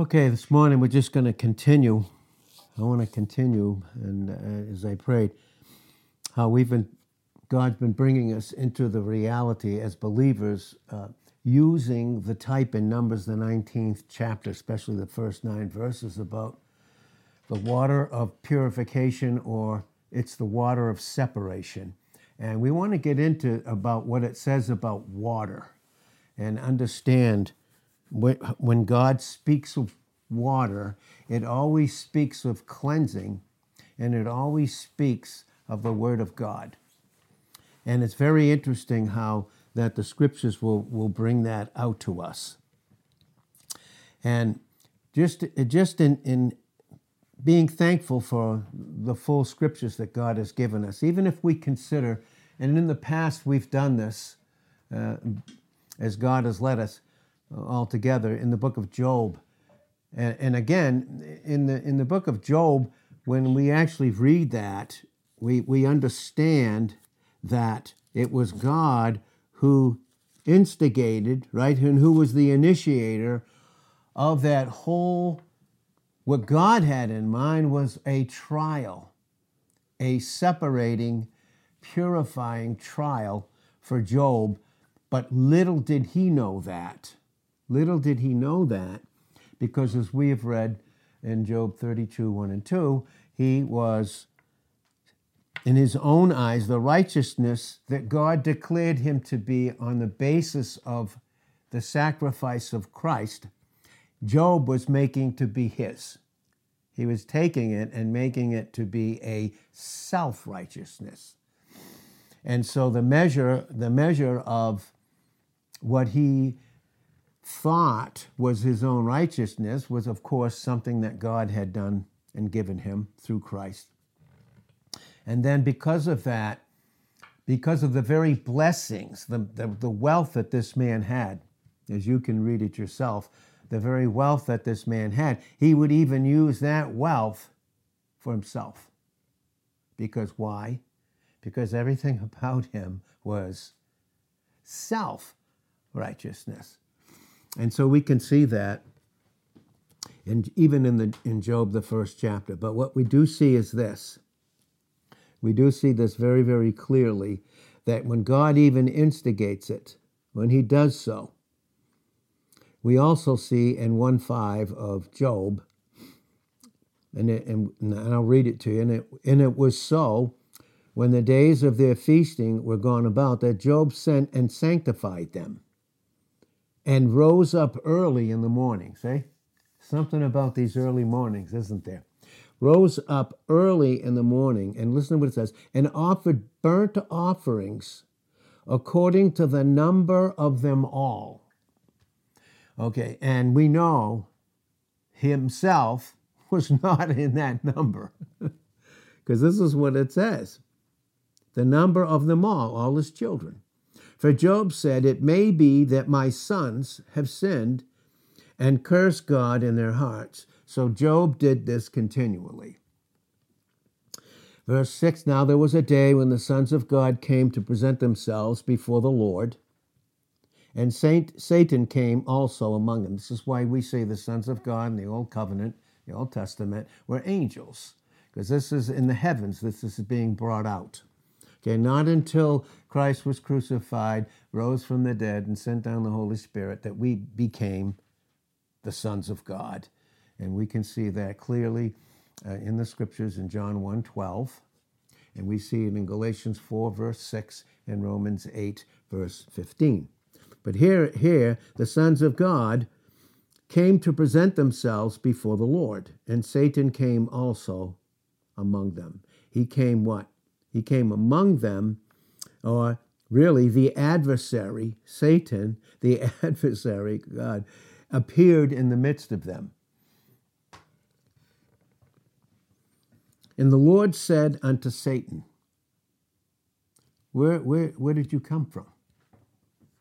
Okay, this morning we're just going to continue. I want to continue, and uh, as I prayed, how we've been, God's been bringing us into the reality as believers, uh, using the type in Numbers, the 19th chapter, especially the first nine verses, about the water of purification, or it's the water of separation. And we want to get into about what it says about water and understand when God speaks of water, it always speaks of cleansing and it always speaks of the Word of God. And it's very interesting how that the scriptures will, will bring that out to us. And just, just in, in being thankful for the full scriptures that God has given us, even if we consider, and in the past we've done this uh, as God has led us, all together in the book of Job. And, and again, in the, in the book of Job, when we actually read that, we, we understand that it was God who instigated, right, and who was the initiator of that whole. What God had in mind was a trial, a separating, purifying trial for Job. But little did he know that Little did he know that, because as we have read in Job 32 1 and 2, he was, in his own eyes, the righteousness that God declared him to be on the basis of the sacrifice of Christ, Job was making to be his. He was taking it and making it to be a self righteousness. And so the measure, the measure of what he thought was his own righteousness was, of course, something that God had done and given him through Christ. And then, because of that, because of the very blessings, the, the, the, wealth that this man had, as you can read it yourself, the very wealth that this man had, he would even use that wealth for himself. Because why? Because everything about him was self righteousness. And so we can see that and even in the in Job the first chapter. But what we do see is this. We do see this very, very clearly that when God even instigates it, when he does so, we also see in 1 5 of Job, and, it, and, and I'll read it to you, and it, and it was so when the days of their feasting were gone about that Job sent and sanctified them and rose up early in the morning. See? Something about these early mornings, isn't there? Rose up early in the morning, and listen to what it says, and offered burnt offerings according to the number of them all. Okay, and we know himself was not in that number. Because this is what it says the number of them all, all his children. For Job said, It may be that my sons have sinned and cursed God in their hearts. So Job did this continually. Verse 6 Now there was a day when the sons of God came to present themselves before the Lord, and Saint, Satan came also among them. This is why we say the sons of God in the Old Covenant, the Old Testament, were angels, because this is in the heavens, this is being brought out. Okay, not until Christ was crucified, rose from the dead, and sent down the Holy Spirit that we became the sons of God. And we can see that clearly uh, in the scriptures in John 1 12. And we see it in Galatians 4, verse 6, and Romans 8, verse 15. But here, here, the sons of God came to present themselves before the Lord, and Satan came also among them. He came what? He came among them, or really the adversary, Satan, the adversary, God, appeared in the midst of them. And the Lord said unto Satan, where, where, where did you come from?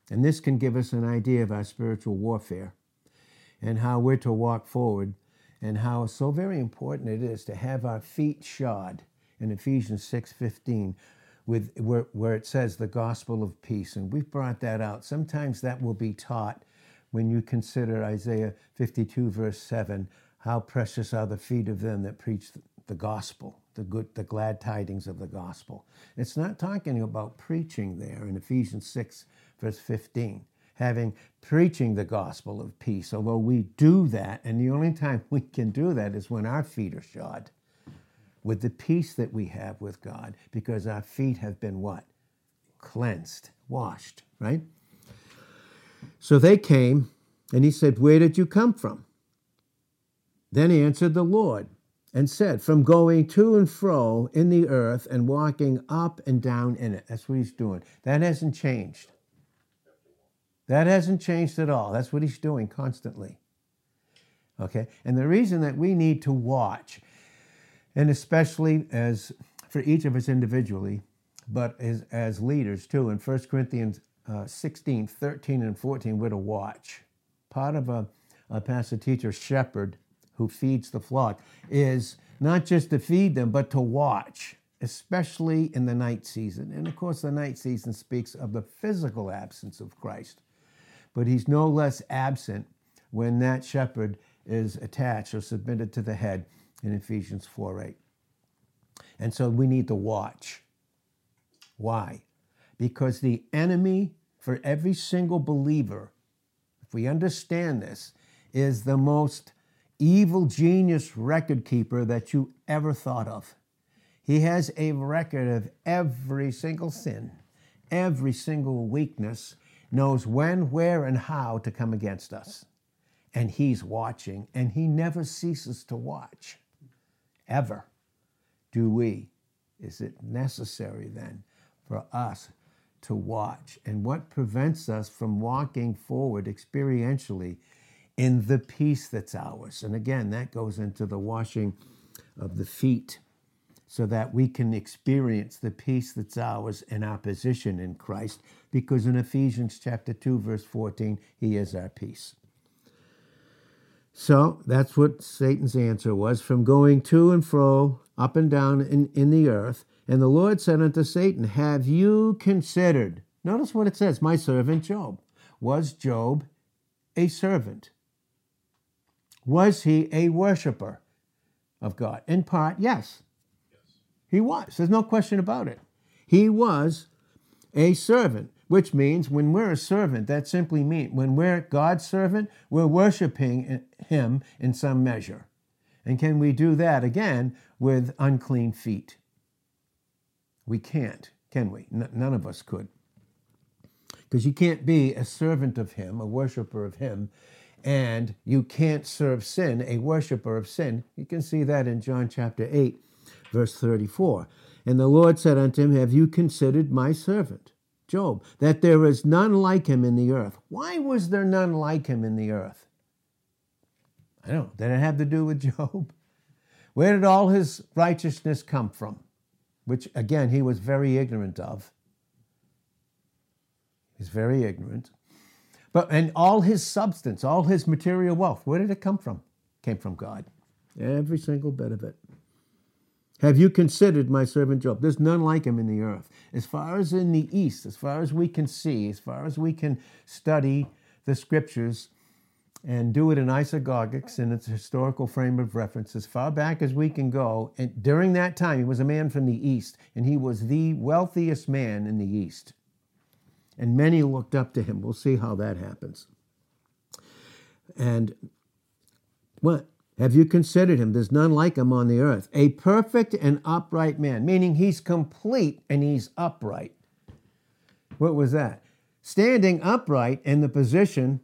And this can give us an idea of our spiritual warfare and how we're to walk forward and how so very important it is to have our feet shod in Ephesians 6:15 with where, where it says the gospel of peace and we've brought that out sometimes that will be taught when you consider Isaiah 52, verse 7, how precious are the feet of them that preach the gospel, the good, the glad tidings of the gospel. It's not talking about preaching there in Ephesians 6, verse 15, having preaching the gospel of peace, although we do that, and the only time we can do that is when our feet are shod with the peace that we have with God, because our feet have been what? Cleansed, washed, right? So they came, and he said, Where did you come from? Then he answered the Lord and said, From going to and fro in the earth and walking up and down in it. That's what he's doing. That hasn't changed. That hasn't changed at all. That's what he's doing constantly. Okay? And the reason that we need to watch, and especially as for each of us individually, but as, as leaders too, in 1 Corinthians uh, 16, 13, and 14, we're to watch. Part of a, a pastor teacher shepherd who feeds the flock is not just to feed them, but to watch, especially in the night season. And of course, the night season speaks of the physical absence of Christ. But he's no less absent when that shepherd is attached or submitted to the head in Ephesians 4 8. And so we need to watch. Why? Because the enemy for every single believer, if we understand this, is the most evil genius record keeper that you ever thought of. He has a record of every single sin, every single weakness, knows when, where, and how to come against us. And he's watching, and he never ceases to watch, ever. Do we? Is it necessary then for us to watch? And what prevents us from walking forward experientially in the peace that's ours. And again, that goes into the washing of the feet so that we can experience the peace that's ours in our position in Christ, because in Ephesians chapter 2, verse 14, he is our peace. So that's what Satan's answer was from going to and fro, up and down in, in the earth. And the Lord said unto Satan, Have you considered? Notice what it says, my servant Job. Was Job a servant? Was he a worshiper of God? In part, yes. yes. He was. There's no question about it. He was a servant, which means when we're a servant, that simply means when we're God's servant, we're worshiping him in some measure. And can we do that again with unclean feet? We can't, can we? N- none of us could. Because you can't be a servant of him, a worshiper of him, and you can't serve sin, a worshiper of sin. You can see that in John chapter 8, verse 34. And the Lord said unto him, Have you considered my servant, Job, that there is none like him in the earth? Why was there none like him in the earth? I don't know. Did it have to do with Job? Where did all his righteousness come from? Which, again, he was very ignorant of. He's very ignorant. But and all his substance, all his material wealth, where did it come from? Came from God. Every single bit of it. Have you considered my servant Job? There's none like him in the earth. As far as in the east, as far as we can see, as far as we can study the scriptures and do it in isagogics in its historical frame of reference, as far back as we can go. And during that time, he was a man from the east, and he was the wealthiest man in the east and many looked up to him. We'll see how that happens. And what? Have you considered him? There's none like him on the earth. A perfect and upright man, meaning he's complete and he's upright. What was that? Standing upright in the position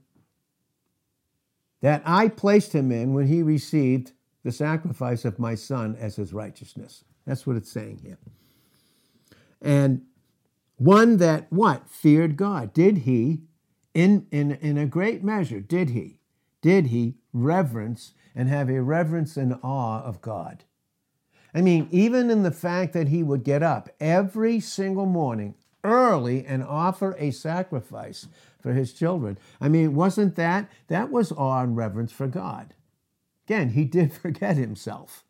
that I placed him in when he received the sacrifice of my son as his righteousness. That's what it's saying here. And one that what? Feared God. Did he, in, in, in a great measure, did he? Did he reverence and have a reverence and awe of God? I mean, even in the fact that he would get up every single morning early and offer a sacrifice for his children. I mean, wasn't that, that was awe and reverence for God. Again, he did forget himself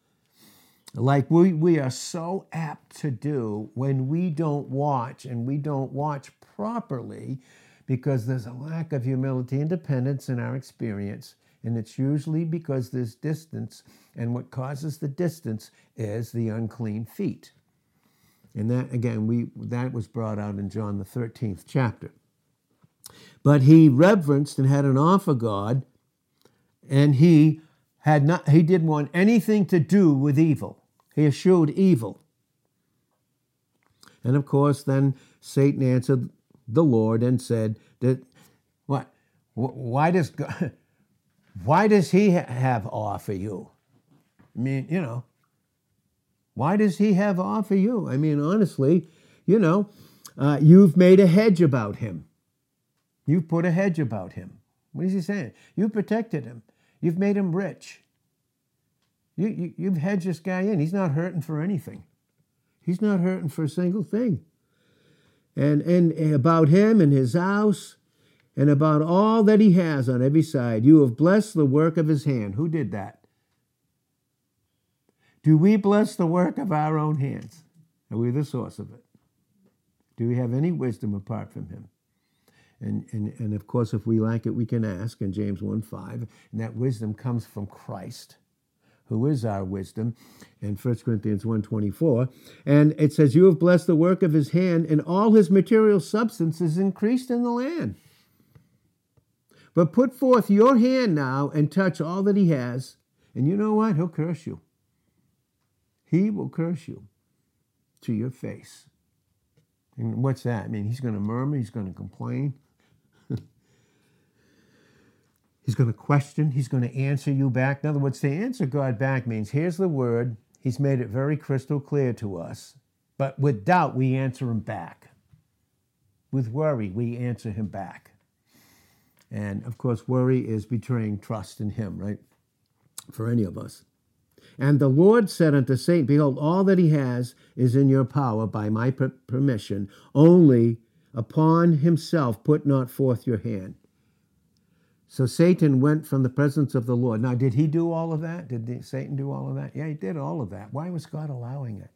like we, we are so apt to do when we don't watch and we don't watch properly because there's a lack of humility and dependence in our experience. And it's usually because there's distance. And what causes the distance is the unclean feet. And that, again, we, that was brought out in John the 13th chapter. But he reverenced and had an awe for God, and he had not he didn't want anything to do with evil. He eschewed evil. And of course, then Satan answered the Lord and said that what why does God, why does he have awe for you? I mean, you know, why does he have awe for you? I mean, honestly, you know, uh, you've made a hedge about him. You've put a hedge about him. What is he saying? You protected him. You've made him rich. You, you, you've hedged this guy in. He's not hurting for anything. He's not hurting for a single thing. And, and about him and his house and about all that he has on every side. You have blessed the work of his hand. Who did that? Do we bless the work of our own hands? Are we the source of it? Do we have any wisdom apart from him? And, and, and of course, if we lack it, we can ask in James 1 5. And that wisdom comes from Christ, who is our wisdom, in 1 Corinthians 1 24. And it says, You have blessed the work of his hand, and all his material substance is increased in the land. But put forth your hand now and touch all that he has, and you know what? He'll curse you. He will curse you to your face. And what's that? I mean, he's going to murmur, he's going to complain. he's going to question, he's going to answer you back. In other words, to answer God back means here's the word, he's made it very crystal clear to us, but with doubt, we answer him back. With worry, we answer him back. And of course, worry is betraying trust in him, right? For any of us. And the Lord said unto Satan, Behold, all that he has is in your power by my permission. Only upon himself put not forth your hand. So Satan went from the presence of the Lord. Now, did he do all of that? Did Satan do all of that? Yeah, he did all of that. Why was God allowing it?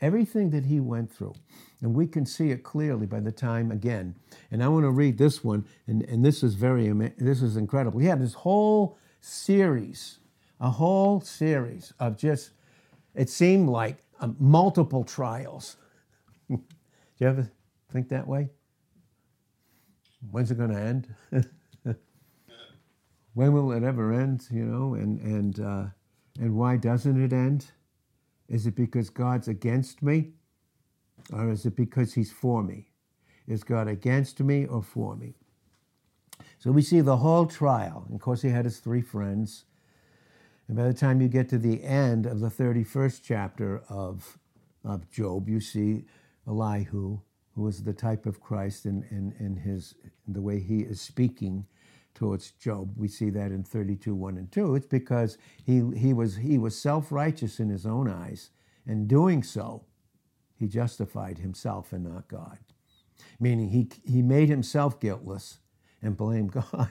Everything that he went through. And we can see it clearly by the time, again, and I want to read this one, and, and this is very, this is incredible. He had this whole series a whole series of just, it seemed like um, multiple trials. Do you ever think that way? When's it going to end? when will it ever end? You know, and and uh, and why doesn't it end? Is it because God's against me, or is it because He's for me? Is God against me or for me? So we see the whole trial. Of course, he had his three friends. And by the time you get to the end of the 31st chapter of, of Job, you see Elihu, who is the type of Christ in, in, in, his, in the way he is speaking towards Job. We see that in 32, 1 and 2. It's because he, he was, he was self righteous in his own eyes, and doing so, he justified himself and not God. Meaning he, he made himself guiltless and blamed God.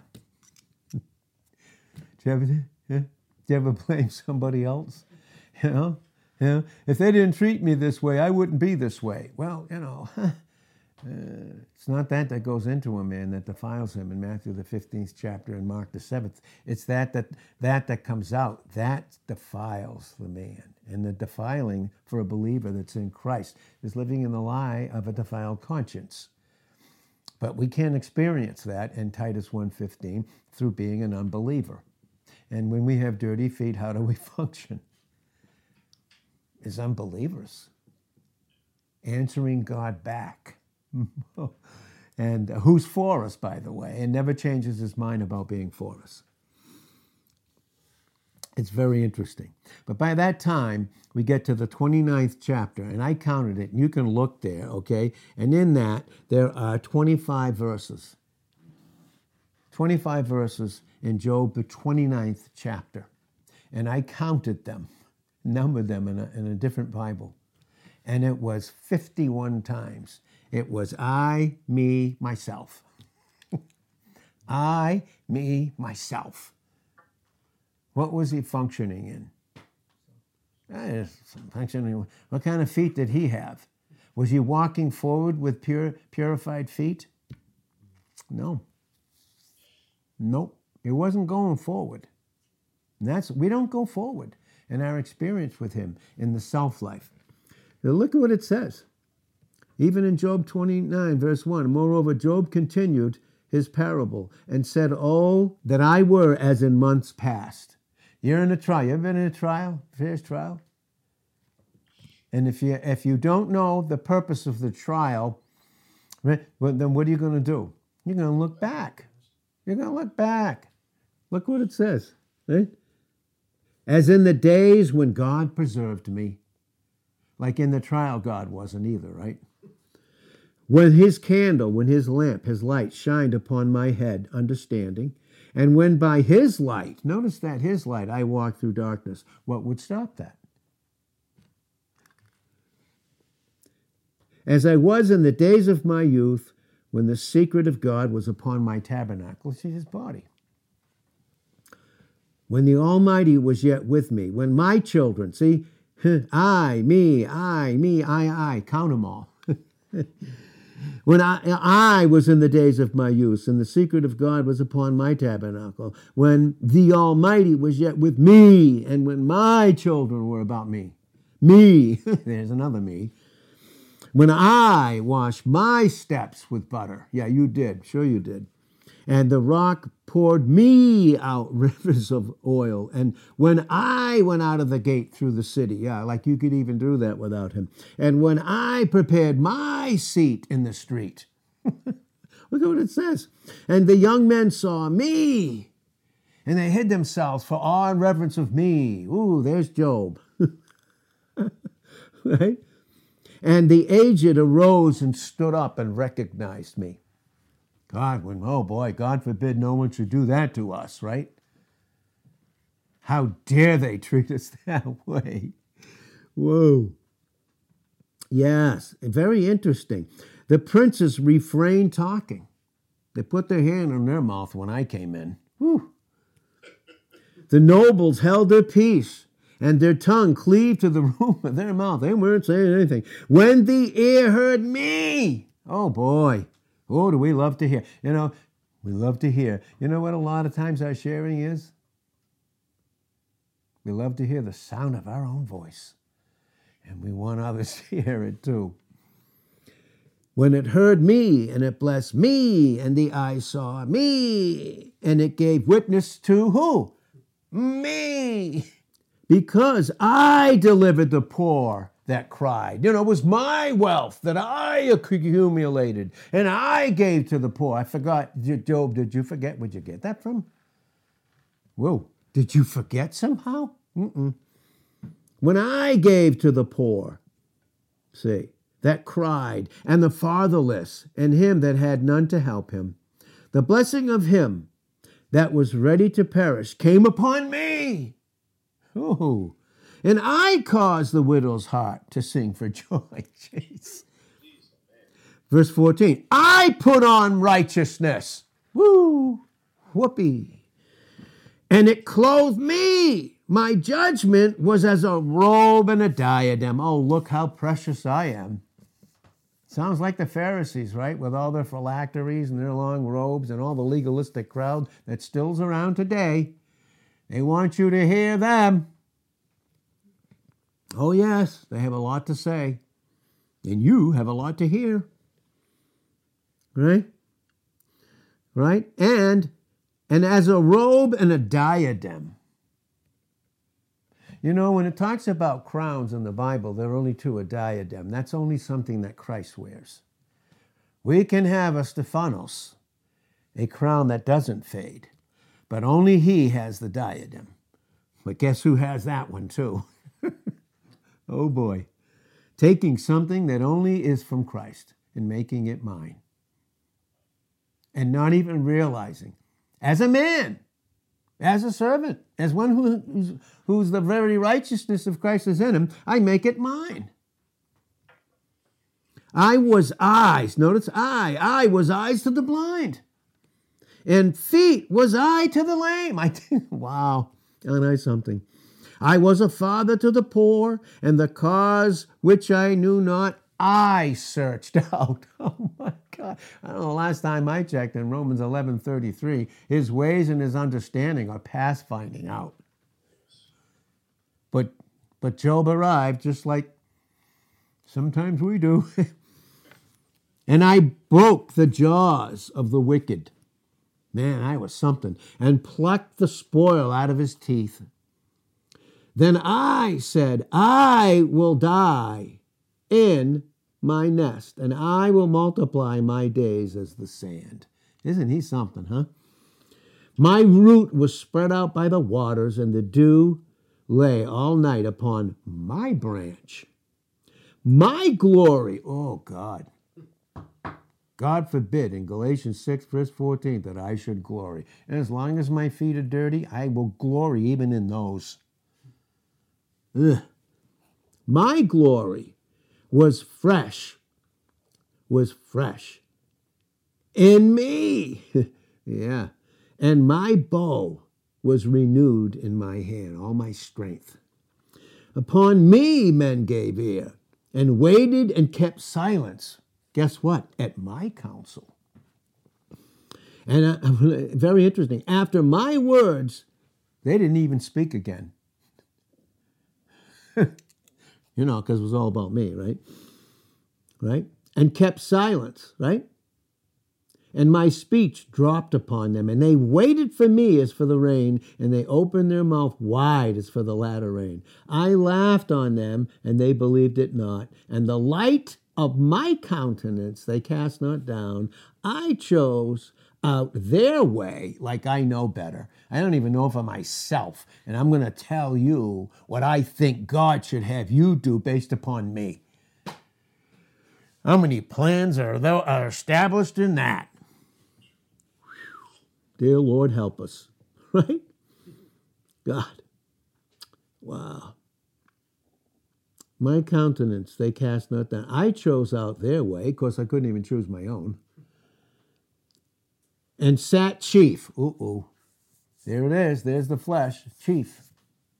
Do you ever, yeah? Do you ever blame somebody else? You know, know, if they didn't treat me this way, I wouldn't be this way. Well, you know, uh, it's not that that goes into a man that defiles him in Matthew the 15th chapter and Mark the 7th. It's that that that that comes out that defiles the man. And the defiling for a believer that's in Christ is living in the lie of a defiled conscience. But we can't experience that in Titus 1:15 through being an unbeliever. And when we have dirty feet, how do we function? As unbelievers, answering God back. and who's for us, by the way, and never changes his mind about being for us. It's very interesting. But by that time, we get to the 29th chapter, and I counted it, and you can look there, okay? And in that, there are 25 verses. 25 verses in Job, the 29th chapter. And I counted them, numbered them in a, in a different Bible. And it was 51 times. It was I, me, myself. I, me, myself. What was he functioning in? Eh, functioning. What kind of feet did he have? Was he walking forward with pure, purified feet? No. Nope. It wasn't going forward. And that's we don't go forward in our experience with him in the self life. Now look at what it says. Even in Job 29, verse 1, moreover, Job continued his parable and said, Oh, that I were as in months past. You're in a trial. You ever been in a trial, fierce trial? And if you if you don't know the purpose of the trial, then what are you going to do? You're going to look back. You're going to look back. Look what it says, right? As in the days when God preserved me. Like in the trial, God wasn't either, right? When his candle, when his lamp, his light shined upon my head, understanding, and when by his light, notice that his light, I walked through darkness, what would stop that? As I was in the days of my youth, when the secret of God was upon my tabernacle, see his body. When the Almighty was yet with me, when my children, see, I, me, I, me, I, I, count them all. when I, I was in the days of my youth, and the secret of God was upon my tabernacle, when the Almighty was yet with me, and when my children were about me. Me, there's another me. When I washed my steps with butter. Yeah, you did. Sure, you did and the rock poured me out rivers of oil. And when I went out of the gate through the city, yeah, like you could even do that without him. And when I prepared my seat in the street, look at what it says. And the young men saw me, and they hid themselves for awe and reverence of me. Ooh, there's Job. right? And the aged arose and stood up and recognized me. God, when, oh boy, God forbid no one should do that to us, right? How dare they treat us that way? Whoa. Yes, very interesting. The princes refrained talking. They put their hand on their mouth when I came in. Whew. The nobles held their peace, and their tongue cleaved to the roof of their mouth. They weren't saying anything. When the ear heard me, oh boy, Oh, do we love to hear? You know, we love to hear. You know what a lot of times our sharing is? We love to hear the sound of our own voice. And we want others to hear it too. When it heard me, and it blessed me, and the eye saw me, and it gave witness to who? Me. Because I delivered the poor that cried. You know, it was my wealth that I accumulated and I gave to the poor. I forgot, Job, did you forget? Where'd you get that from? Whoa, did you forget somehow? Mm-mm. When I gave to the poor, see, that cried, and the fatherless, and him that had none to help him, the blessing of him that was ready to perish came upon me. Oh, and I caused the widow's heart to sing for joy. Jeez. Verse 14, I put on righteousness. Woo! Whoopee. And it clothed me. My judgment was as a robe and a diadem. Oh, look how precious I am. Sounds like the Pharisees, right? With all their phylacteries and their long robes and all the legalistic crowd that still's around today. They want you to hear them. Oh, yes, they have a lot to say. And you have a lot to hear. Right? Right? And and as a robe and a diadem. You know, when it talks about crowns in the Bible, there are only two a diadem. That's only something that Christ wears. We can have a Stephanos, a crown that doesn't fade, but only he has the diadem. But guess who has that one too? Oh boy. Taking something that only is from Christ and making it mine. And not even realizing, as a man, as a servant, as one who's, who's the very righteousness of Christ is in him, I make it mine. I was eyes, notice I, I was eyes to the blind, and feet was I to the lame. I wow, aren't I something? I was a father to the poor, and the cause which I knew not, I searched out. Oh my God. I don't know, The last time I checked in Romans 11 33, his ways and his understanding are past finding out. But, but Job arrived just like sometimes we do. and I broke the jaws of the wicked. Man, I was something. And plucked the spoil out of his teeth. Then I said, I will die in my nest, and I will multiply my days as the sand. Isn't he something, huh? My root was spread out by the waters, and the dew lay all night upon my branch. My glory, oh God, God forbid in Galatians 6, verse 14, that I should glory. And as long as my feet are dirty, I will glory even in those. Ugh. My glory was fresh, was fresh in me. yeah. And my bow was renewed in my hand, all my strength. Upon me men gave ear and waited and kept silence. Guess what? At my counsel. And uh, very interesting. After my words, they didn't even speak again. you know, because it was all about me, right? Right? And kept silence, right? And my speech dropped upon them, and they waited for me as for the rain, and they opened their mouth wide as for the latter rain. I laughed on them, and they believed it not. And the light of my countenance they cast not down. I chose out their way like I know better. I don't even know for myself. And I'm going to tell you what I think God should have you do based upon me. How many plans are, are established in that? Dear Lord, help us. Right? God. Wow. My countenance they cast not down. I chose out their way. Of course, I couldn't even choose my own and sat chief. Ooh, ooh. There it is. There's the flesh. Chief.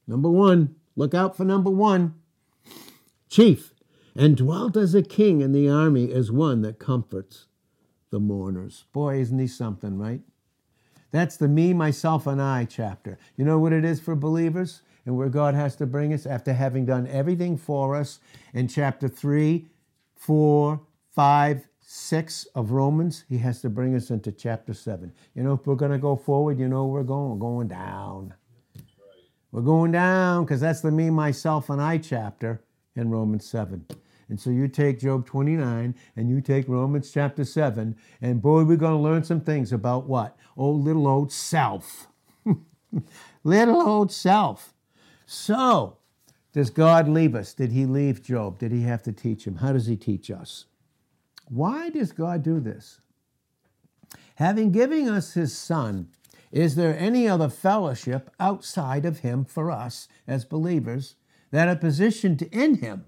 Number one. Look out for number one. Chief. And dwelt as a king in the army as one that comforts the mourners. Boy, isn't he something, right? That's the me, myself, and I chapter. You know what it is for believers and where God has to bring us after having done everything for us in chapter 3, 4, 5, 6 of Romans, he has to bring us into chapter 7. You know, if we're going to go forward, you know we're going? We're going down. We're going down because that's the me, myself, and I chapter in Romans 7. And so you take Job 29 and you take Romans chapter 7, and boy, we're going to learn some things about what? Oh, little old self. little old self. So, does God leave us? Did he leave Job? Did he have to teach him? How does he teach us? Why does God do this? Having given us his Son, is there any other fellowship outside of him for us as believers that are positioned in him?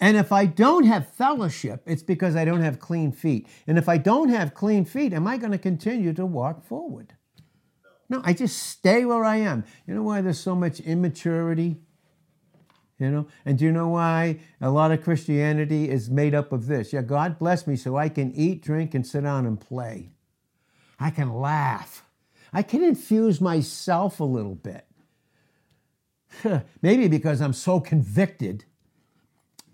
And if I don't have fellowship, it's because I don't have clean feet. And if I don't have clean feet, am I going to continue to walk forward? No, I just stay where I am. You know why there's so much immaturity you know, and do you know why a lot of Christianity is made up of this? Yeah, God bless me so I can eat, drink, and sit down and play. I can laugh. I can infuse myself a little bit. Maybe because I'm so convicted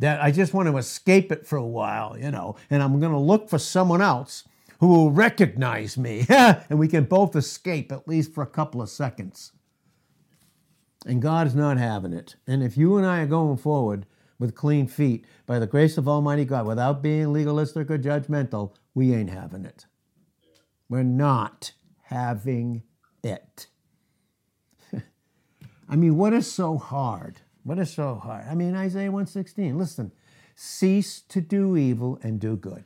that I just want to escape it for a while, you know, and I'm going to look for someone else who will recognize me, and we can both escape at least for a couple of seconds. And God is not having it. And if you and I are going forward with clean feet by the grace of Almighty God without being legalistic or judgmental, we ain't having it. We're not having it. I mean, what is so hard? What is so hard? I mean, Isaiah 116, listen, cease to do evil and do good.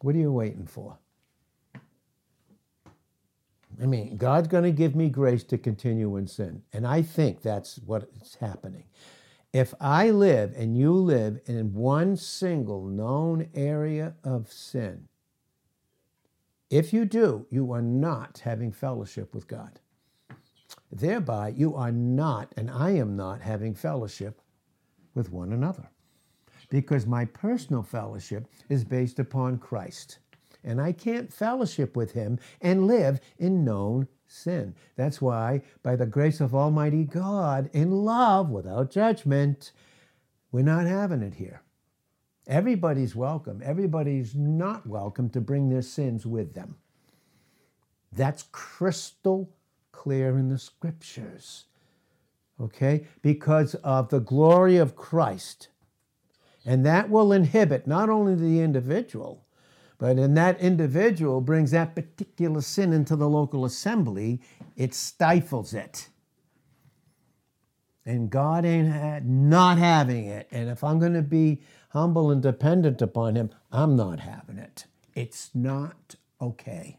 What are you waiting for? I mean, God's going to give me grace to continue in sin. And I think that's what's happening. If I live and you live in one single known area of sin, if you do, you are not having fellowship with God. Thereby, you are not, and I am not, having fellowship with one another. because my personal fellowship is based upon Christ. And I can't fellowship with him and live in known sin. That's why, by the grace of Almighty God, in love, without judgment, we're not having it here. Everybody's welcome. Everybody's not welcome to bring their sins with them. That's crystal clear in the scriptures. Okay? Because of the glory of Christ. And that will inhibit not only the individual, but in that individual brings that particular sin into the local assembly, it stifles it. And God ain't not having it. And if I'm going to be humble and dependent upon Him, I'm not having it. It's not okay.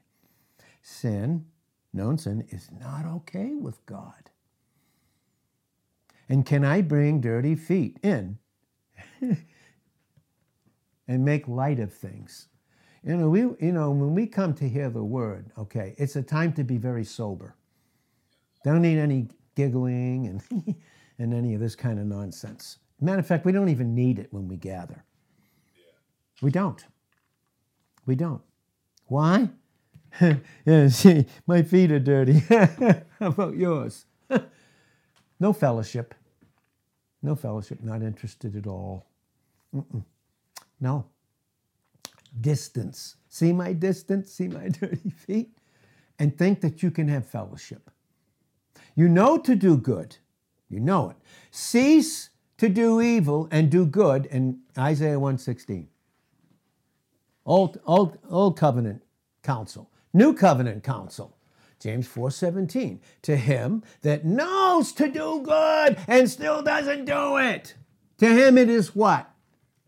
Sin, known sin, is not okay with God. And can I bring dirty feet in and make light of things? You know, we, you know, when we come to hear the word, okay, it's a time to be very sober. Don't need any giggling and, and any of this kind of nonsense. Matter of fact, we don't even need it when we gather. We don't. We don't. Why? yeah, see, my feet are dirty. How about yours? no fellowship. No fellowship. Not interested at all. Mm-mm. No distance. See my distance? See my dirty feet? And think that you can have fellowship. You know to do good. You know it. Cease to do evil and do good in Isaiah 116. Old, old, old covenant counsel. New covenant counsel. James 4:17. To him that knows to do good and still doesn't do it. To him it is what?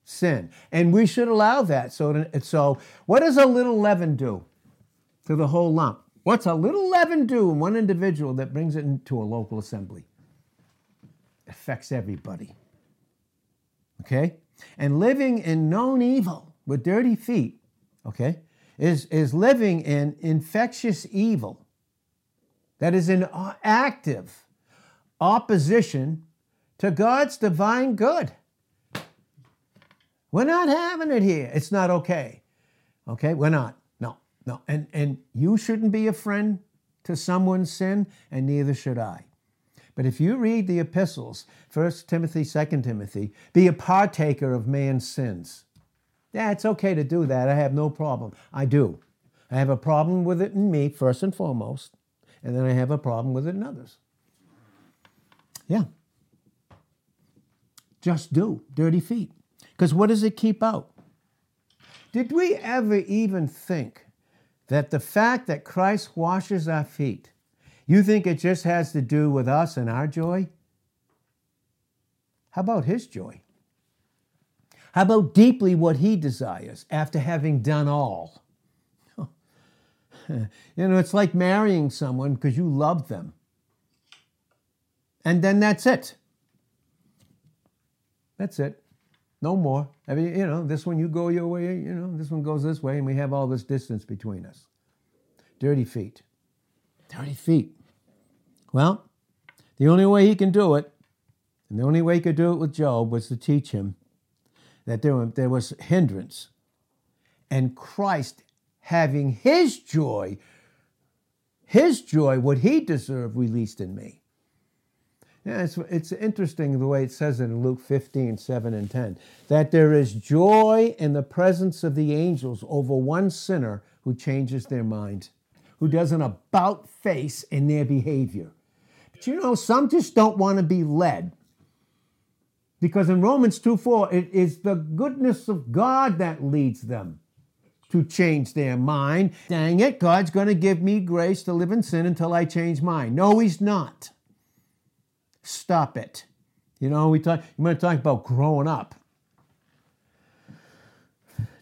Sin. And we should allow that. So, so what does a little leaven do to the whole lump? What's a little leaven do in one individual that brings it into a local assembly? It affects everybody. Okay? And living in known evil with dirty feet, okay, is, is living in infectious evil that is in active opposition to God's divine good. We're not having it here. It's not okay. Okay? We're not. No, no. And, and you shouldn't be a friend to someone's sin, and neither should I. But if you read the epistles, 1 Timothy, 2 Timothy, be a partaker of man's sins. Yeah, it's okay to do that. I have no problem. I do. I have a problem with it in me, first and foremost, and then I have a problem with it in others. Yeah. Just do. Dirty feet. Because what does it keep out? Did we ever even think that the fact that Christ washes our feet, you think it just has to do with us and our joy? How about his joy? How about deeply what he desires after having done all? You know, it's like marrying someone because you love them. And then that's it. That's it. No more. I mean, you know, this one you go your way, you know, this one goes this way, and we have all this distance between us. Dirty feet. Dirty feet. Well, the only way he can do it, and the only way he could do it with Job was to teach him that there, were, there was hindrance. And Christ having his joy, his joy, what he deserved, released in me. Yeah, it's, it's interesting the way it says it in Luke 15, 7 and 10, that there is joy in the presence of the angels over one sinner who changes their mind, who does an about face in their behavior. But you know, some just don't want to be led. Because in Romans 2 4, it is the goodness of God that leads them to change their mind. Dang it, God's going to give me grace to live in sin until I change mine. No, He's not. Stop it. You know, we talk, you to talk about growing up.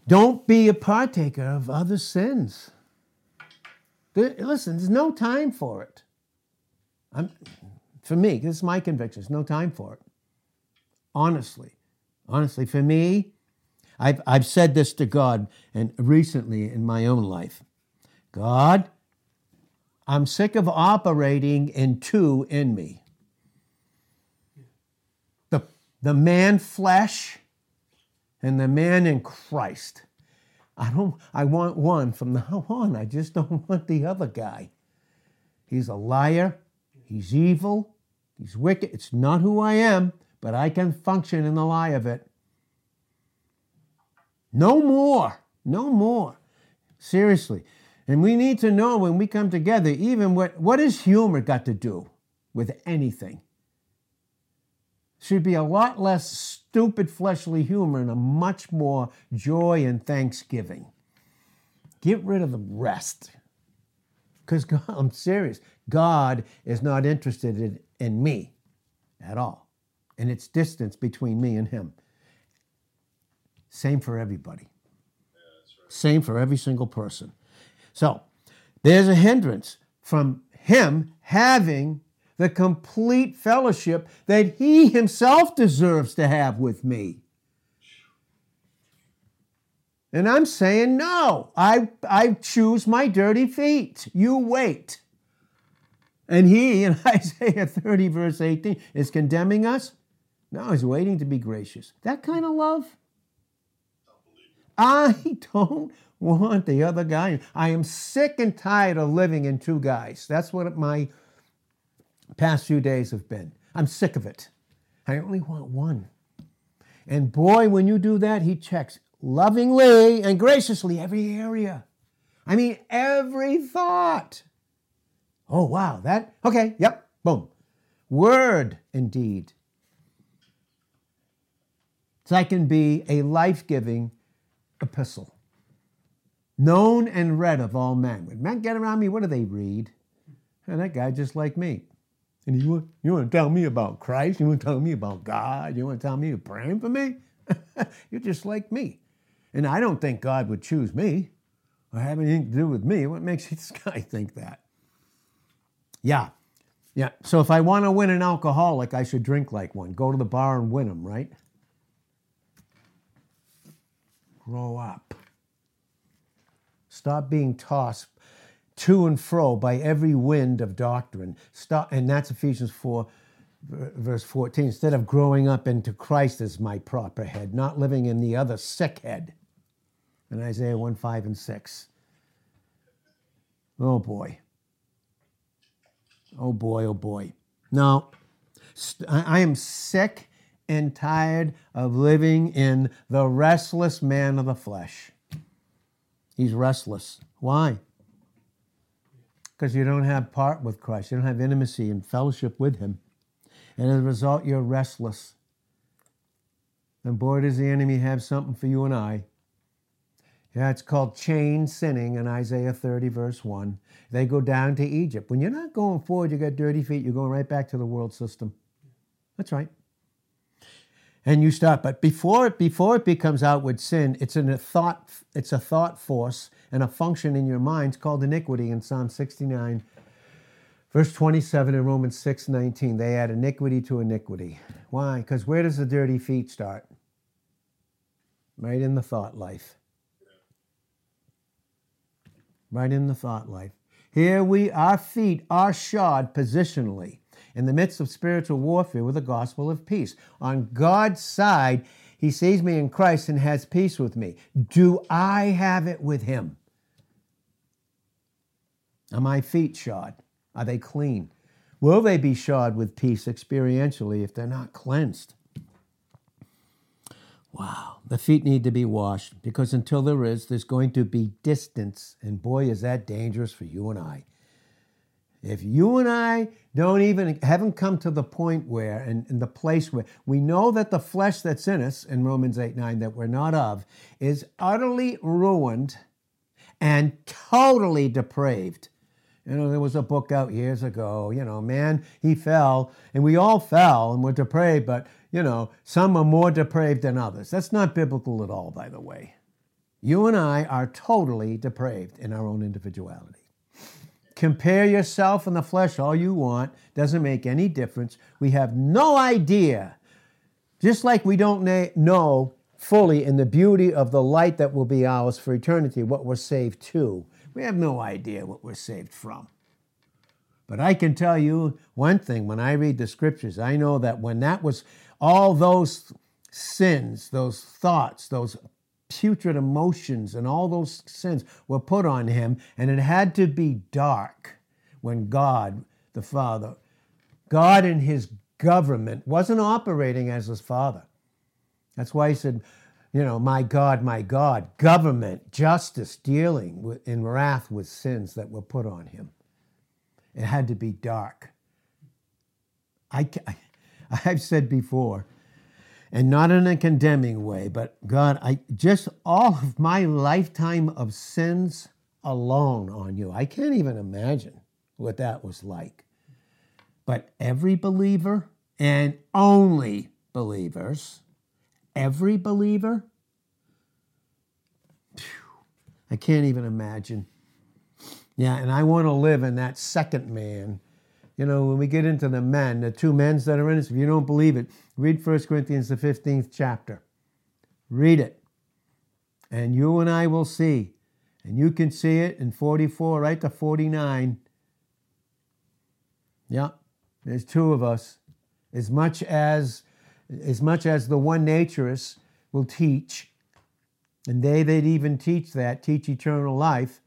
Don't be a partaker of other sins. There, listen, there's no time for it. I'm, for me, this is my conviction. There's no time for it. Honestly, honestly, for me, I've, I've said this to God and recently in my own life. God, I'm sick of operating in two in me. The man flesh and the man in Christ. I don't I want one from now on. I just don't want the other guy. He's a liar, he's evil, he's wicked. It's not who I am, but I can function in the lie of it. No more. No more. Seriously. And we need to know when we come together, even what, what has humor got to do with anything? Should be a lot less stupid fleshly humor and a much more joy and thanksgiving. Get rid of the rest. Because I'm serious. God is not interested in, in me at all. And it's distance between me and him. Same for everybody. Same for every single person. So there's a hindrance from him having the complete fellowship that he himself deserves to have with me. And I'm saying, no, I, I choose my dirty feet. You wait. And he, in Isaiah 30, verse 18, is condemning us. No, he's waiting to be gracious. That kind of love. I don't want the other guy. I am sick and tired of living in two guys. That's what my past few days have been. I'm sick of it. I only want one. And boy, when you do that, he checks lovingly and graciously every area. I mean, every thought. Oh, wow, that, okay, yep, boom. Word, indeed. I can be a life giving epistle, known and read of all men. When men get around me, what do they read? And that guy just like me. And you want, you want to tell me about Christ? You want to tell me about God? You want to tell me you're praying for me? you're just like me. And I don't think God would choose me or have anything to do with me. What makes this guy think that? Yeah. Yeah. So if I want to win an alcoholic, I should drink like one. Go to the bar and win him, right? Grow up. Stop being tossed to and fro by every wind of doctrine. Stop, and that's Ephesians 4, verse 14. Instead of growing up into Christ as my proper head, not living in the other sick head. In Isaiah 1, 5, and 6. Oh boy. Oh boy, oh boy. No, I am sick and tired of living in the restless man of the flesh. He's restless. Why? Because you don't have part with Christ, you don't have intimacy and fellowship with Him. And as a result, you're restless. And boy, does the enemy have something for you and I. Yeah, it's called chain sinning in Isaiah 30, verse 1. They go down to Egypt. When you're not going forward, you got dirty feet, you're going right back to the world system. That's right and you start. But before it before it becomes outward sin, it's in a thought it's a thought force and a function in your mind called iniquity in Psalm 69. Verse 27 in Romans 6 19, they add iniquity to iniquity. Why? Because where does the dirty feet start? Right in the thought life. Right in the thought life. Here we, our feet are shod positionally in the midst of spiritual warfare with the gospel of peace. On God's side, He sees me in Christ and has peace with me. Do I have it with Him? Are my feet shod? Are they clean? Will they be shod with peace experientially if they're not cleansed? Wow, the feet need to be washed because until there is, there's going to be distance. And boy, is that dangerous for you and I. If you and I don't even haven't come to the point where and, and, the place where we know that the flesh that's in us in Romans 8 9 that we're not of is utterly ruined and totally depraved. You know, there was a book out years ago, you know, man, he fell, and we all fell and were depraved, but, you know, some are more depraved than others. That's not biblical at all, by the way. You and I are totally depraved in our own individuality. Compare yourself in the flesh all you want, doesn't make any difference. We have no idea, just like we don't know fully in the beauty of the light that will be ours for eternity, what we're saved to. We have no idea what we're saved from. But I can tell you one thing when I read the scriptures, I know that when that was all those sins, those thoughts, those putrid emotions, and all those sins were put on him, and it had to be dark when God, the Father, God in his government wasn't operating as his Father. That's why he said, you know, my God, my God, government, justice, dealing in wrath with sins that were put on him. It had to be dark. I, I've said before, and not in a condemning way, but God, I just all of my lifetime of sins alone on you. I can't even imagine what that was like. But every believer and only believers, every believer, I can't even imagine. Yeah, and I want to live in that second man you know, when we get into the men, the two men that are in this, if you don't believe it, read 1 Corinthians, the 15th chapter. Read it. And you and I will see. And you can see it in 44 right to 49. Yeah, there's two of us. As much as as much as the one naturists will teach, and they that even teach that teach eternal life,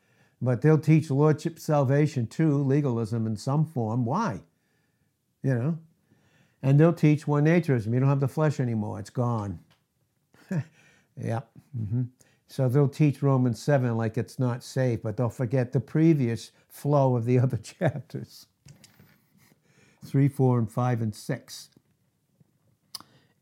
but they'll teach lordship salvation too, legalism in some form. Why? You know? And they'll teach one naturism. You don't have the flesh anymore, it's gone. yep. Mm-hmm. So they'll teach Romans 7 like it's not safe, but they'll forget the previous flow of the other chapters 3, 4, and 5, and 6.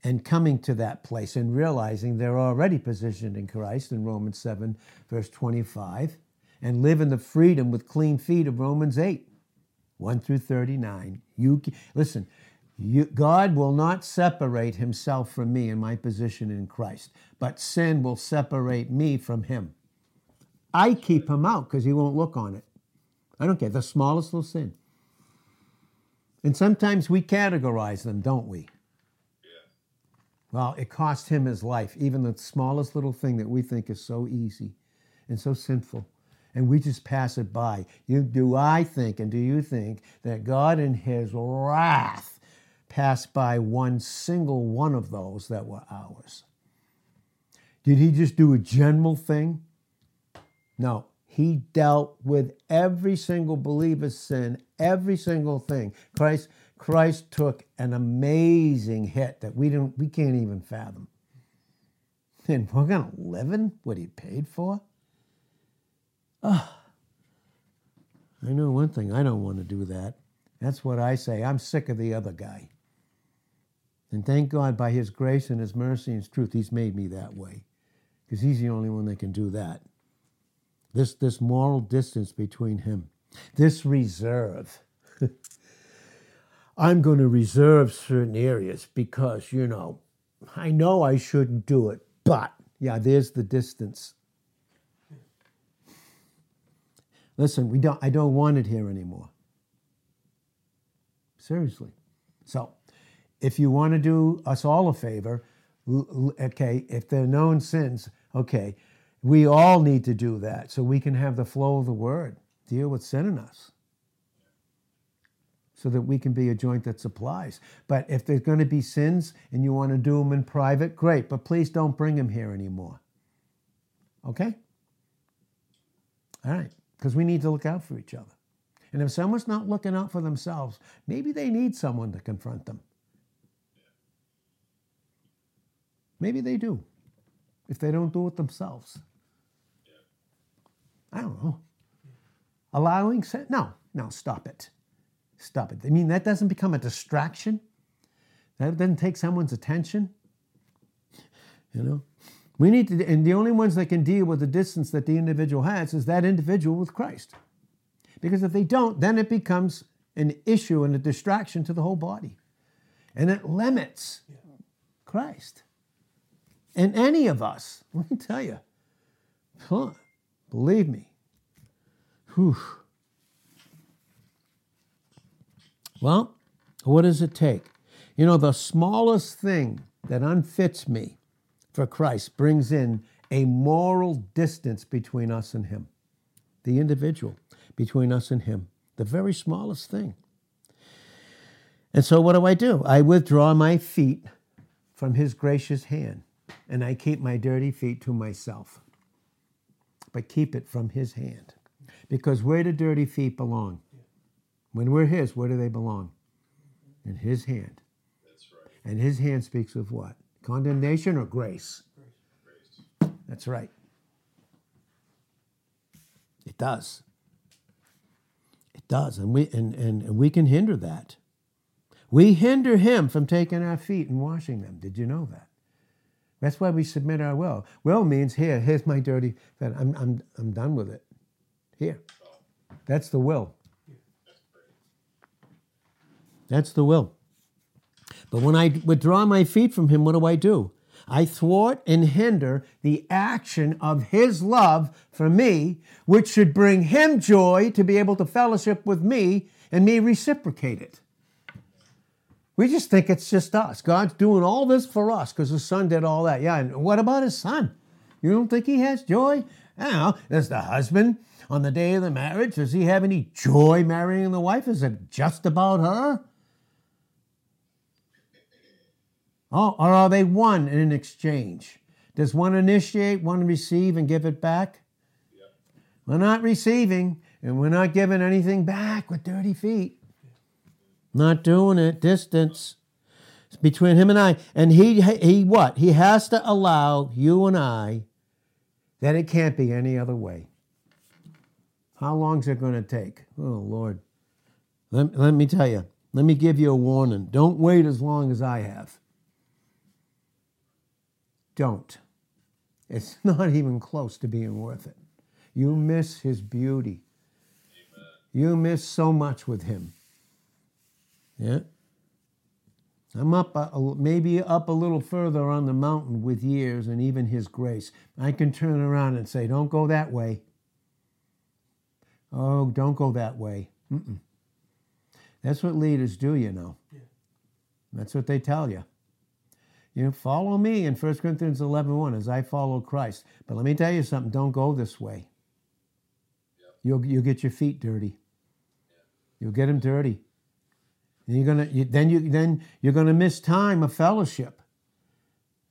And coming to that place and realizing they're already positioned in Christ in Romans 7, verse 25 and live in the freedom with clean feet of Romans 8, 1 through 39. You listen, you, God will not separate himself from me in my position in Christ, but sin will separate me from him. I keep him out because he won't look on it. I don't care, the smallest little sin. And sometimes we categorize them, don't we? Well, it cost him his life, even the smallest little thing that we think is so easy and so sinful and we just pass it by. You, do I think and do you think that God in his wrath passed by one single one of those that were ours? Did he just do a general thing? No, he dealt with every single believer's sin, every single thing. Christ, Christ took an amazing hit that we don't we can't even fathom. And we're gonna live in what he paid for? Oh, I know one thing, I don't want to do that. That's what I say. I'm sick of the other guy. And thank God by His grace and His mercy and His truth, He's made me that way. Because He's the only one that can do that. This, this moral distance between Him, this reserve. I'm going to reserve certain areas because, you know, I know I shouldn't do it, but yeah, there's the distance. Listen, we don't, I don't want it here anymore. Seriously. So, if you want to do us all a favor, okay, if they're known sins, okay, we all need to do that so we can have the flow of the word, deal with sin in us, so that we can be a joint that supplies. But if there's going to be sins and you want to do them in private, great, but please don't bring them here anymore. Okay? All right because we need to look out for each other. And if someone's not looking out for themselves, maybe they need someone to confront them. Maybe they do, if they don't do it themselves. I don't know. Allowing? No, no, stop it. Stop it. I mean, that doesn't become a distraction. That doesn't take someone's attention. You know? We need to, and the only ones that can deal with the distance that the individual has is that individual with Christ. Because if they don't, then it becomes an issue and a distraction to the whole body. And it limits Christ. And any of us, let me tell you, huh, believe me. Whew. Well, what does it take? You know, the smallest thing that unfits me for Christ brings in a moral distance between us and Him, the individual between us and Him, the very smallest thing. And so, what do I do? I withdraw my feet from his gracious hand, and I keep my dirty feet to myself. But keep it from his hand. Because where do dirty feet belong? When we're his, where do they belong? In his hand. That's right. And his hand speaks of what? Condemnation or grace? Grace. That's right. It does. It does. And we and, and, and we can hinder that. We hinder him from taking our feet and washing them. Did you know that? That's why we submit our will. Will means here, here's my dirty I'm I'm I'm done with it. Here. That's the will. That's the will. But when I withdraw my feet from him, what do I do? I thwart and hinder the action of his love for me, which should bring him joy to be able to fellowship with me and me reciprocate it. We just think it's just us. God's doing all this for us because his son did all that. Yeah, and what about his son? You don't think he has joy? Now, as the husband on the day of the marriage, does he have any joy marrying the wife? Is it just about her? Oh, or are they one in an exchange? Does one initiate, one receive and give it back? Yep. We're not receiving and we're not giving anything back with dirty feet. Not doing it. Distance it's between him and I. And he, he what? He has to allow you and I that it can't be any other way. How long is it going to take? Oh, Lord. Let, let me tell you. Let me give you a warning. Don't wait as long as I have. Don't. It's not even close to being worth it. You miss his beauty. Amen. You miss so much with him. Yeah. I'm up, a, maybe up a little further on the mountain with years and even His grace. I can turn around and say, Don't go that way. Oh, don't go that way. Mm-mm. That's what leaders do, you know. Yeah. That's what they tell you. You know, follow me in 1 Corinthians 11 1 as I follow Christ. But let me tell you something don't go this way. You'll, you'll get your feet dirty. You'll get them dirty. And you're gonna you, then you then you're gonna miss time of fellowship.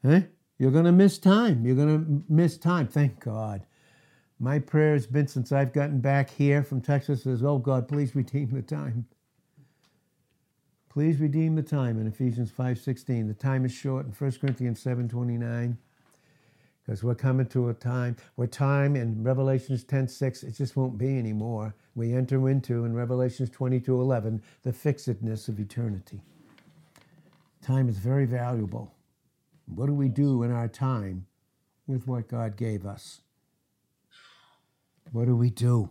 Eh? You're gonna miss time. You're gonna miss time. Thank God. My prayer has been since I've gotten back here from Texas is, oh God, please redeem the time. Please redeem the time in Ephesians 5.16. The time is short in 1 Corinthians 7.29 because we're coming to a time where time in Revelations 10.6, it just won't be anymore. We enter into, in Revelations 22.11, the fixedness of eternity. Time is very valuable. What do we do in our time with what God gave us? What do we do?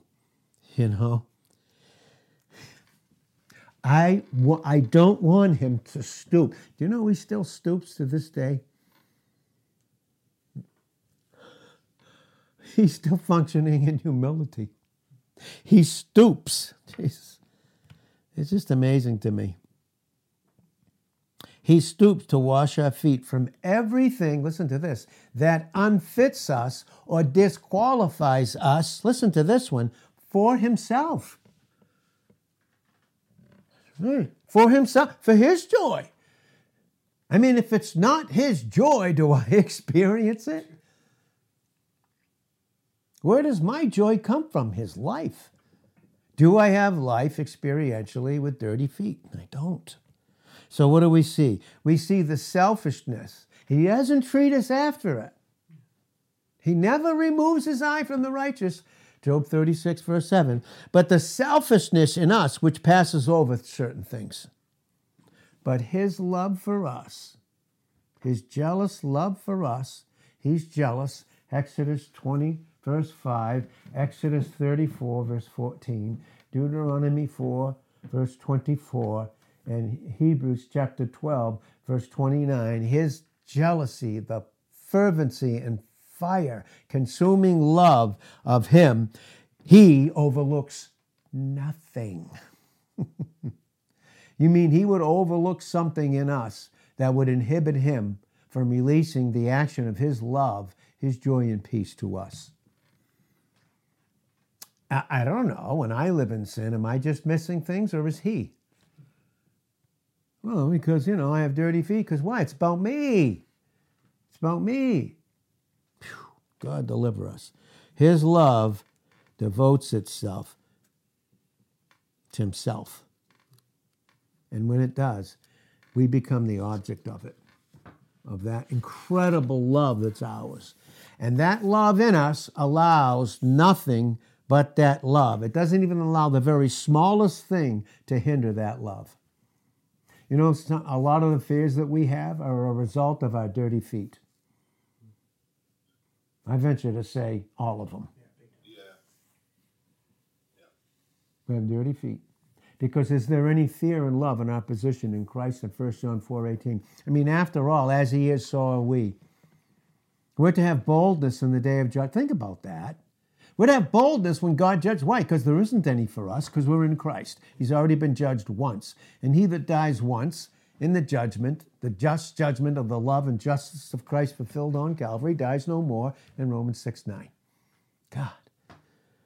You know? I, I don't want him to stoop. Do you know he still stoops to this day? He's still functioning in humility. He stoops. Jesus. It's just amazing to me. He stoops to wash our feet from everything, listen to this, that unfits us or disqualifies us, listen to this one, for himself. Hmm. For himself, for his joy. I mean, if it's not his joy, do I experience it? Where does my joy come from? His life. Do I have life experientially with dirty feet? I don't. So, what do we see? We see the selfishness. He doesn't treat us after it. He never removes his eye from the righteous. Job 36, verse 7. But the selfishness in us, which passes over certain things. But his love for us, his jealous love for us, he's jealous. Exodus 20, verse 5, Exodus 34, verse 14, Deuteronomy 4, verse 24, and Hebrews chapter 12, verse 29. His jealousy, the fervency and fire, consuming love of Him, He overlooks nothing. you mean He would overlook something in us that would inhibit Him from releasing the action of His love, His joy, and peace to us? I, don't know. When I live in sin, am I just missing things or is he? Well, because, you know, I have dirty feet. Because why? It's about me. It's about me. God deliver us. His love devotes itself to Himself. And when it does, we become the object of it, of that incredible love that's ours. And that love in us allows nothing but that love. It doesn't even allow the very smallest thing to hinder that love. You know, a lot of the fears that we have are a result of our dirty feet. I venture to say all of them. Yeah. We have dirty feet. Because is there any fear and love in opposition in Christ in 1 John 4 18? I mean, after all, as he is, so are we. We're to have boldness in the day of judgment. Think about that. We're to have boldness when God judges. Why? Because there isn't any for us, because we're in Christ. He's already been judged once. And he that dies once in the judgment, the just judgment of the love and justice of Christ fulfilled on Calvary, dies no more in Romans 6 9. God.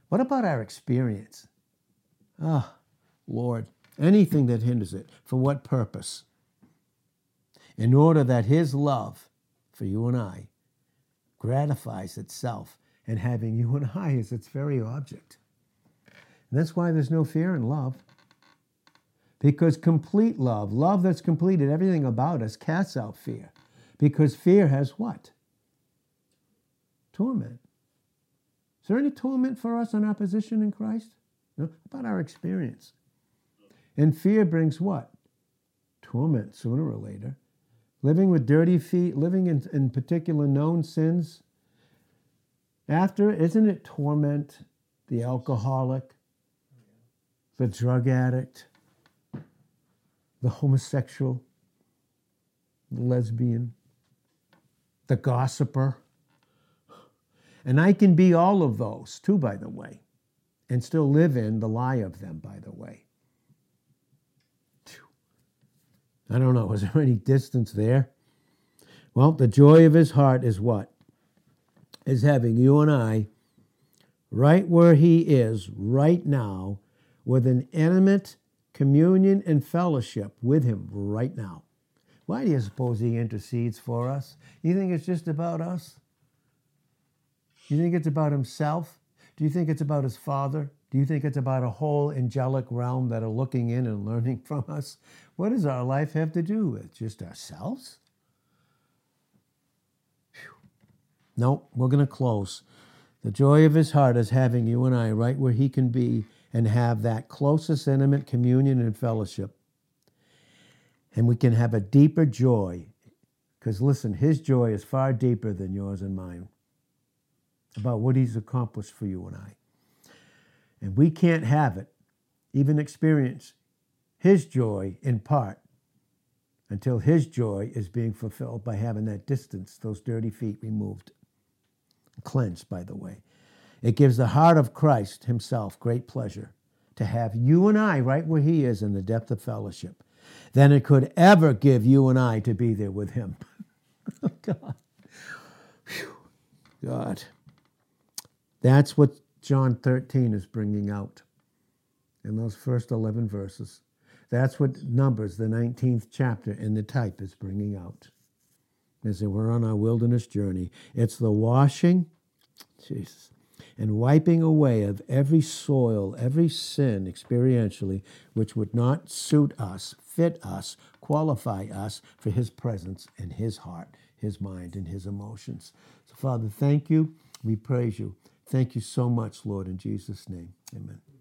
What about our experience? Ah. Oh, Lord, anything that hinders it. For what purpose? In order that His love for you and I gratifies itself and having you and I as its very object. And that's why there's no fear in love. Because complete love, love that's completed, everything about us casts out fear. Because fear has what? Torment. Is there any torment for us in our position in Christ? No, about our experience. And fear brings what? Torment sooner or later. Living with dirty feet, living in, in particular known sins. After, isn't it torment? The alcoholic, the drug addict, the homosexual, the lesbian, the gossiper. And I can be all of those too, by the way, and still live in the lie of them, by the way. I don't know, is there any distance there? Well, the joy of his heart is what? Is having you and I right where he is right now with an intimate communion and fellowship with him right now. Why do you suppose he intercedes for us? You think it's just about us? You think it's about himself? Do you think it's about his father? Do you think it's about a whole angelic realm that are looking in and learning from us? What does our life have to do with? Just ourselves? No, we're going to close. The joy of his heart is having you and I right where he can be and have that closest intimate communion and fellowship. And we can have a deeper joy. Because listen, his joy is far deeper than yours and mine about what he's accomplished for you and I. And we can't have it, even experience his joy in part until his joy is being fulfilled by having that distance, those dirty feet removed, cleansed, by the way. It gives the heart of Christ himself great pleasure to have you and I right where he is in the depth of fellowship than it could ever give you and I to be there with him. oh, God. Whew. God. That's what John 13 is bringing out in those first 11 verses. That's what Numbers, the 19th chapter in the type, is bringing out as we're on our wilderness journey. It's the washing, Jesus, and wiping away of every soil, every sin experientially, which would not suit us, fit us, qualify us for His presence in His heart, His mind, and His emotions. So, Father, thank you. We praise you. Thank you so much, Lord, in Jesus' name. Amen.